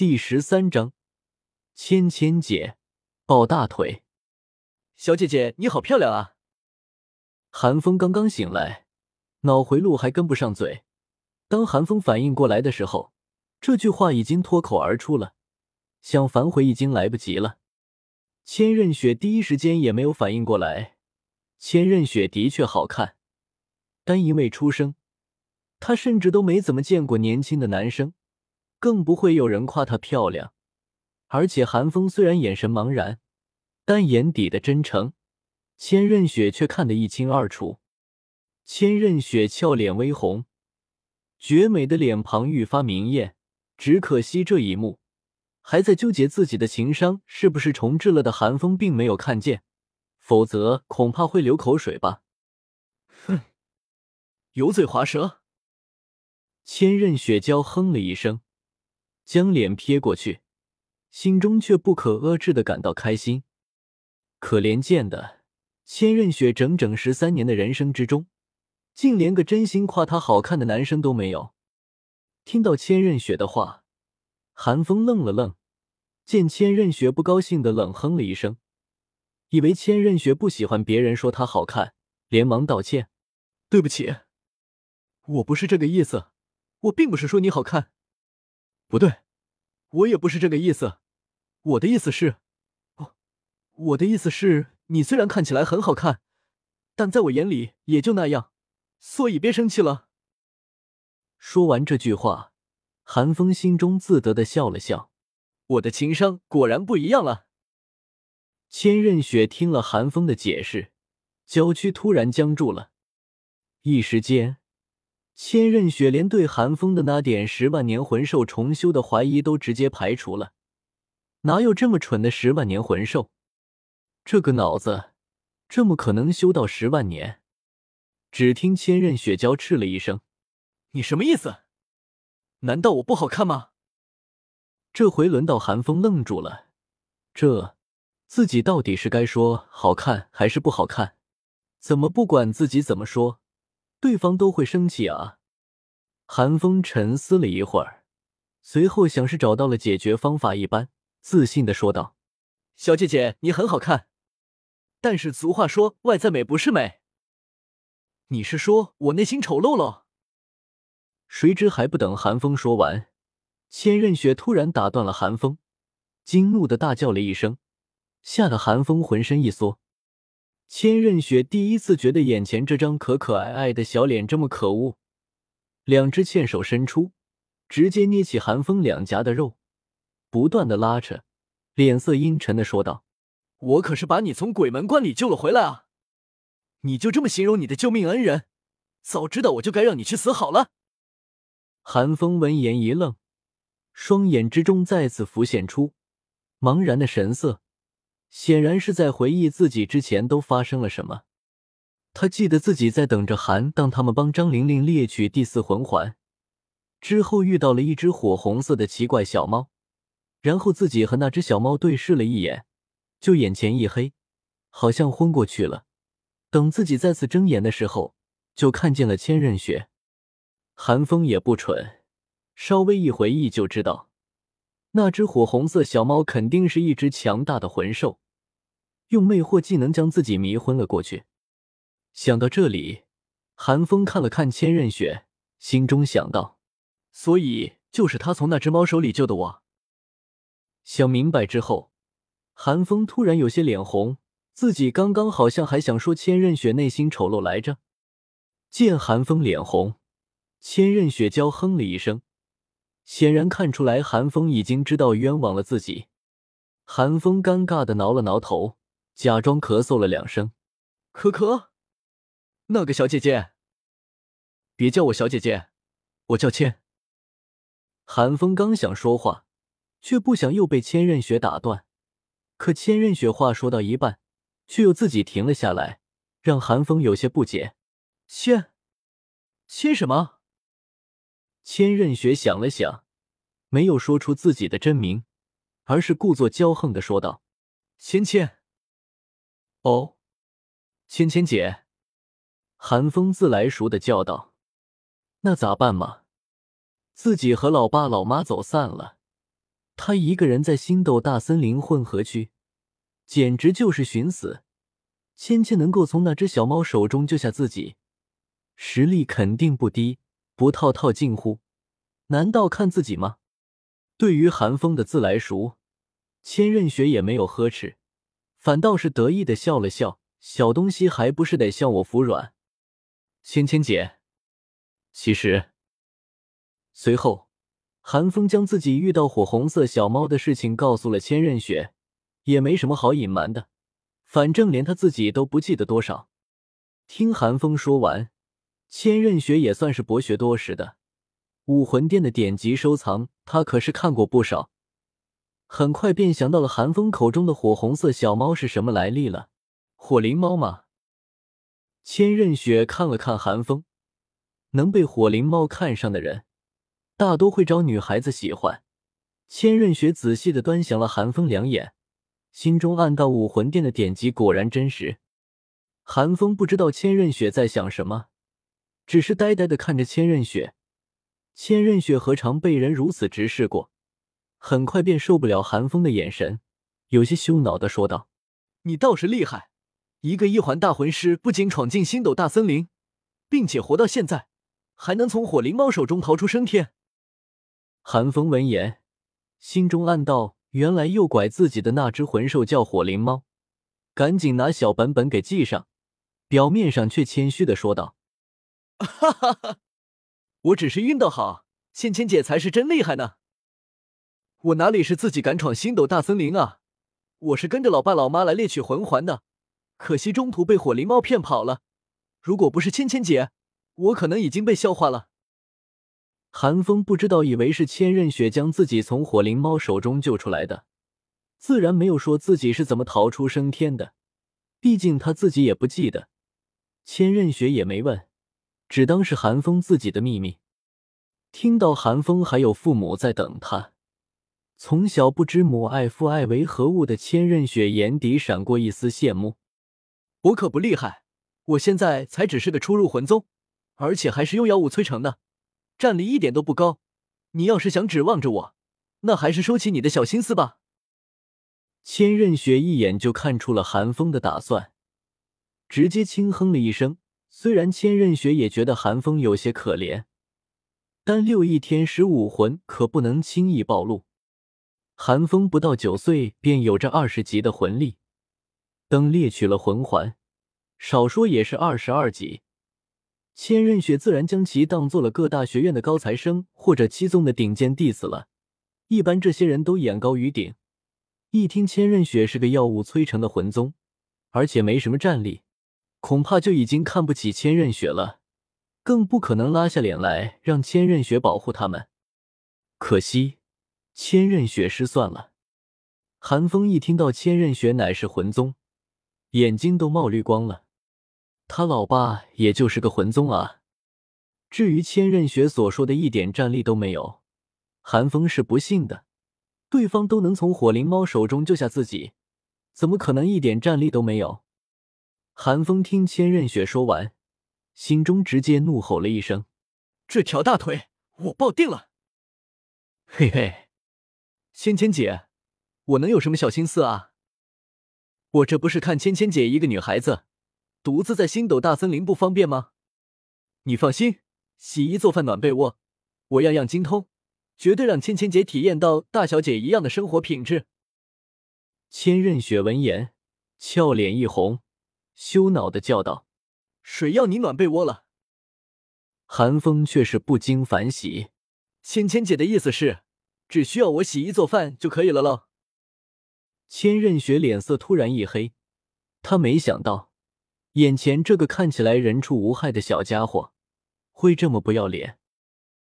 第十三章，芊芊姐抱大腿。小姐姐你好漂亮啊！韩风刚刚醒来，脑回路还跟不上嘴。当韩风反应过来的时候，这句话已经脱口而出了，想反悔已经来不及了。千仞雪第一时间也没有反应过来，千仞雪的确好看，但因为出生，她甚至都没怎么见过年轻的男生，更不会有人夸她漂亮。而且韩风虽然眼神茫然。但眼底的真诚，千仞雪却看得一清二楚。千仞雪俏脸微红，绝美的脸庞愈发明艳。只可惜这一幕，还在纠结自己的情商是不是重置了的韩风并没有看见，否则恐怕会流口水吧。哼，油嘴滑舌。千仞雪娇哼了一声，将脸撇过去，心中却不可遏制的感到开心。可怜见的，千仞雪整整十三年的人生之中，竟连个真心夸她好看的男生都没有。听到千仞雪的话，韩风愣了愣，见千仞雪不高兴的冷哼了一声，以为千仞雪不喜欢别人说她好看，连忙道歉：“对不起，我不是这个意思，我并不是说你好看。不对，我也不是这个意思，我的意思是……”我的意思是，你虽然看起来很好看，但在我眼里也就那样，所以别生气了。说完这句话，韩风心中自得的笑了笑。我的情商果然不一样了。千仞雪听了韩风的解释，娇躯突然僵住了，一时间，千仞雪连对韩风的那点十万年魂兽重修的怀疑都直接排除了。哪有这么蠢的十万年魂兽？这个脑子，这么可能修到十万年？只听千仞雪娇斥了一声：“你什么意思？难道我不好看吗？”这回轮到韩风愣住了，这自己到底是该说好看还是不好看？怎么不管自己怎么说，对方都会生气啊？韩风沉思了一会儿，随后像是找到了解决方法一般，自信的说道：“小姐姐，你很好看。”但是俗话说，外在美不是美。你是说我内心丑陋了？谁知还不等韩风说完，千仞雪突然打断了韩风，惊怒的大叫了一声，吓得韩风浑身一缩。千仞雪第一次觉得眼前这张可可爱爱的小脸这么可恶，两只纤手伸出，直接捏起寒风两颊的肉，不断的拉扯，脸色阴沉的说道。我可是把你从鬼门关里救了回来啊！你就这么形容你的救命恩人？早知道我就该让你去死好了。寒风闻言一愣，双眼之中再次浮现出茫然的神色，显然是在回忆自己之前都发生了什么。他记得自己在等着韩当他们帮张玲玲猎取第四魂环之后，遇到了一只火红色的奇怪小猫，然后自己和那只小猫对视了一眼。就眼前一黑，好像昏过去了。等自己再次睁眼的时候，就看见了千仞雪。韩风也不蠢，稍微一回忆就知道，那只火红色小猫肯定是一只强大的魂兽，用魅惑技能将自己迷昏了过去。想到这里，韩风看了看千仞雪，心中想到：所以就是他从那只猫手里救的我。想明白之后。韩风突然有些脸红，自己刚刚好像还想说千仞雪内心丑陋来着。见韩风脸红，千仞雪娇哼了一声，显然看出来韩风已经知道冤枉了自己。韩风尴尬的挠了挠头，假装咳嗽了两声：“可可，那个小姐姐，别叫我小姐姐，我叫千。”韩风刚想说话，却不想又被千仞雪打断。可千仞雪话说到一半，却又自己停了下来，让韩风有些不解。千，千什么？千仞雪想了想，没有说出自己的真名，而是故作骄横的说道：“芊芊。”哦，芊芊姐。韩风自来熟的叫道：“那咋办嘛？自己和老爸老妈走散了。”他一个人在星斗大森林混合区，简直就是寻死。芊芊能够从那只小猫手中救下自己，实力肯定不低。不套套近乎，难道看自己吗？对于韩风的自来熟，千仞雪也没有呵斥，反倒是得意的笑了笑。小东西还不是得向我服软？芊芊姐，其实……随后，韩风将自己遇到火红色小猫的事情告诉了千仞雪，也没什么好隐瞒的。反正连他自己都不记得多少。听韩风说完，千仞雪也算是博学多识的，武魂殿的典籍收藏，他可是看过不少。很快便想到了韩风口中的火红色小猫是什么来历了，火灵猫吗？千仞雪看了看韩风，能被火灵猫看上的人，大多会招女孩子喜欢。千仞雪仔细的端详了韩风两眼。心中暗道：武魂殿的典籍果然真实。寒风不知道千仞雪在想什么，只是呆呆的看着千仞雪。千仞雪何尝被人如此直视过？很快便受不了寒风的眼神，有些羞恼的说道：“你倒是厉害，一个一环大魂师，不仅闯进星斗大森林，并且活到现在，还能从火灵猫手中逃出升天。”寒风闻言，心中暗道。原来诱拐自己的那只魂兽叫火灵猫，赶紧拿小本本给记上。表面上却谦虚的说道：“哈哈哈，我只是运道好，芊芊姐才是真厉害呢。我哪里是自己敢闯星斗大森林啊？我是跟着老爸老妈来猎取魂环的，可惜中途被火灵猫骗跑了。如果不是芊芊姐，我可能已经被消化了。”韩风不知道，以为是千仞雪将自己从火灵猫手中救出来的，自然没有说自己是怎么逃出升天的。毕竟他自己也不记得，千仞雪也没问，只当是韩风自己的秘密。听到韩风还有父母在等他，从小不知母爱父爱为何物的千仞雪眼底闪过一丝羡慕。我可不厉害，我现在才只是个初入魂宗，而且还是用妖物催成的。战力一点都不高，你要是想指望着我，那还是收起你的小心思吧。千仞雪一眼就看出了韩风的打算，直接轻哼了一声。虽然千仞雪也觉得韩风有些可怜，但六翼天使武魂可不能轻易暴露。韩风不到九岁便有着二十级的魂力，等猎取了魂环，少说也是二十二级。千仞雪自然将其当做了各大学院的高材生或者七宗的顶尖弟子了。一般这些人都眼高于顶，一听千仞雪是个药物催成的魂宗，而且没什么战力，恐怕就已经看不起千仞雪了，更不可能拉下脸来让千仞雪保护他们。可惜，千仞雪失算了。韩风一听到千仞雪乃是魂宗，眼睛都冒绿光了。他老爸也就是个魂宗啊。至于千仞雪所说的一点战力都没有，韩风是不信的。对方都能从火灵猫手中救下自己，怎么可能一点战力都没有？韩风听千仞雪说完，心中直接怒吼了一声：“这条大腿我抱定了！”嘿嘿，芊芊姐，我能有什么小心思啊？我这不是看芊芊姐一个女孩子。独自在星斗大森林不方便吗？你放心，洗衣做饭暖被窝，我样样精通，绝对让芊芊姐体验到大小姐一样的生活品质。千仞雪闻言，俏脸一红，羞恼的叫道：“谁要你暖被窝了？”寒风却是不经反喜：“芊芊姐的意思是，只需要我洗衣做饭就可以了喽？”千仞雪脸色突然一黑，她没想到。眼前这个看起来人畜无害的小家伙，会这么不要脸。